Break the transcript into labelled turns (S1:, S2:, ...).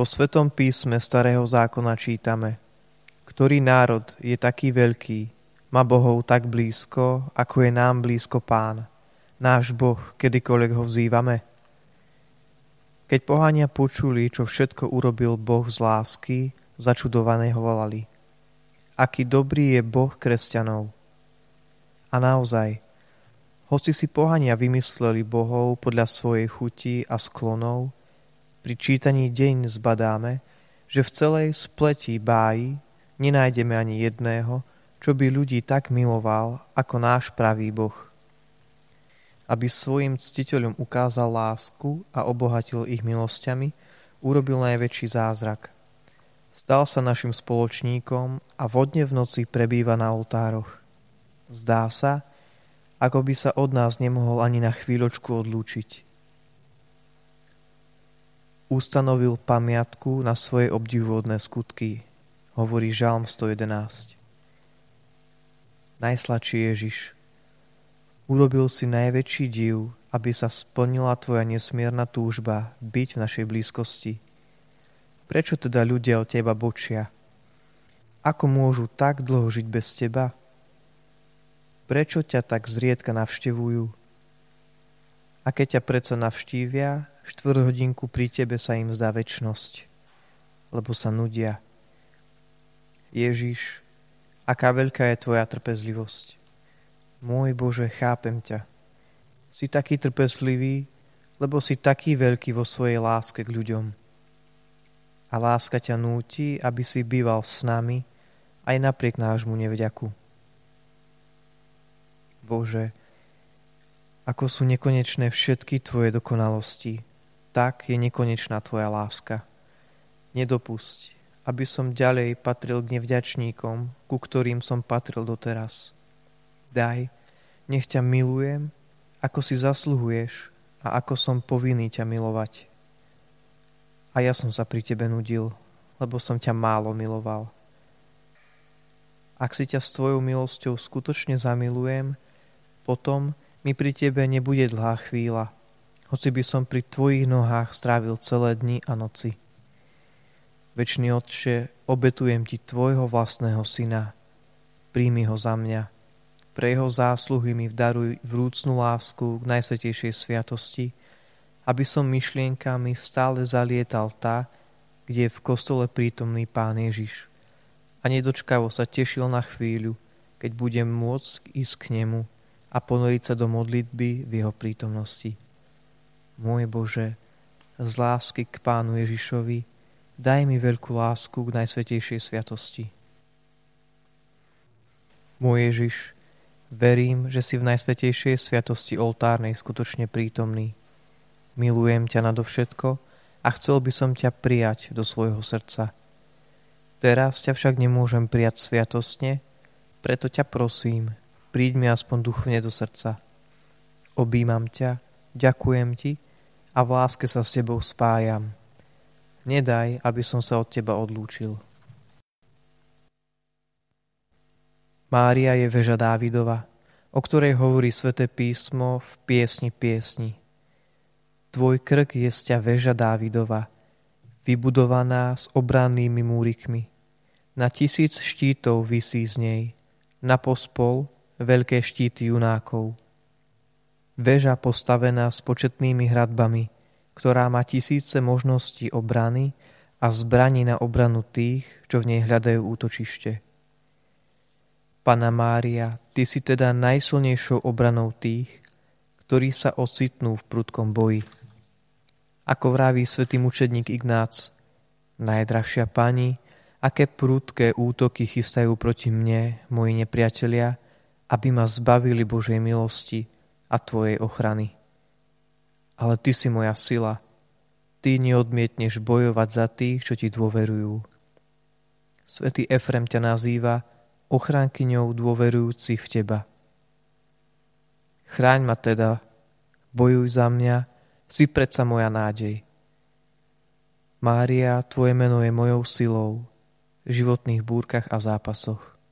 S1: Vo Svetom písme Starého zákona čítame Ktorý národ je taký veľký, má Bohov tak blízko, ako je nám blízko Pán, náš Boh, kedykoľvek ho vzývame? Keď pohania počuli, čo všetko urobil Boh z lásky, začudované ho volali. Aký dobrý je Boh kresťanov. A naozaj, hoci si pohania vymysleli bohov podľa svojej chuti a sklonov, pri čítaní deň zbadáme, že v celej spletí báji nenájdeme ani jedného, čo by ľudí tak miloval, ako náš pravý Boh. Aby svojim ctiteľom ukázal lásku a obohatil ich milosťami, urobil najväčší zázrak. Stal sa našim spoločníkom a vodne v noci prebýva na oltároch. Zdá sa, ako by sa od nás nemohol ani na chvíľočku odlúčiť ustanovil pamiatku na svoje obdivuhodné skutky, hovorí Žalm 111. Najsladší Ježiš, urobil si najväčší div, aby sa splnila tvoja nesmierna túžba byť v našej blízkosti. Prečo teda ľudia od teba bočia? Ako môžu tak dlho žiť bez teba? Prečo ťa tak zriedka navštevujú? A keď ťa predsa navštívia, štvrt hodinku pri tebe sa im zdá väčnosť, lebo sa nudia. Ježiš, aká veľká je tvoja trpezlivosť. Môj Bože, chápem ťa. Si taký trpezlivý, lebo si taký veľký vo svojej láske k ľuďom. A láska ťa núti, aby si býval s nami aj napriek nášmu nevďaku. Bože, ako sú nekonečné všetky Tvoje dokonalosti, tak je nekonečná Tvoja láska. Nedopusť, aby som ďalej patril k nevďačníkom, ku ktorým som patril doteraz. Daj, nech ťa milujem, ako si zasluhuješ a ako som povinný ťa milovať. A ja som sa pri tebe nudil, lebo som ťa málo miloval. Ak si ťa s tvojou milosťou skutočne zamilujem, potom mi pri tebe nebude dlhá chvíľa, hoci by som pri tvojich nohách strávil celé dni a noci. Večný Otče, obetujem ti tvojho vlastného syna. Príjmi ho za mňa. Pre jeho zásluhy mi vdaruj vrúcnú lásku k najsvetejšej sviatosti, aby som myšlienkami stále zalietal tá, kde je v kostole prítomný Pán Ježiš. A nedočkavo sa tešil na chvíľu, keď budem môcť ísť k nemu a ponoriť sa do modlitby v jeho prítomnosti. Môj Bože, z lásky k Pánu Ježišovi, daj mi veľkú lásku k Najsvetejšej sviatosti. Môj Ježiš, verím, že si v Najsvetejšej sviatosti oltárnej skutočne prítomný. Milujem ťa nadovšetko a chcel by som ťa prijať do svojho srdca. Teraz ťa však nemôžem prijať sviatostne, preto ťa prosím, príď mi aspoň duchovne do srdca. Obímam ťa, ďakujem ti, a v láske sa s tebou spájam. Nedaj, aby som sa od teba odlúčil. Mária je veža Dávidova, o ktorej hovorí sväté písmo v piesni piesni. Tvoj krk je sťa veža Dávidova, vybudovaná s obrannými múrikmi. Na tisíc štítov vysí z nej, na pospol veľké štíty junákov. Veža postavená s početnými hradbami, ktorá má tisíce možností obrany a zbraní na obranu tých, čo v nej hľadajú útočište. Pana Mária, Ty si teda najsilnejšou obranou tých, ktorí sa ocitnú v prudkom boji. Ako vraví svätý mučedník Ignác, najdrahšia pani, aké prudké útoky chystajú proti mne, moji nepriatelia, aby ma zbavili Božej milosti, a Tvojej ochrany. Ale Ty si moja sila. Ty neodmietneš bojovať za tých, čo Ti dôverujú. Svetý Efrem ťa nazýva ochránkyňou dôverujúcich v Teba. Chráň ma teda, bojuj za mňa, si predsa moja nádej. Mária, Tvoje meno je mojou silou v životných búrkach a zápasoch.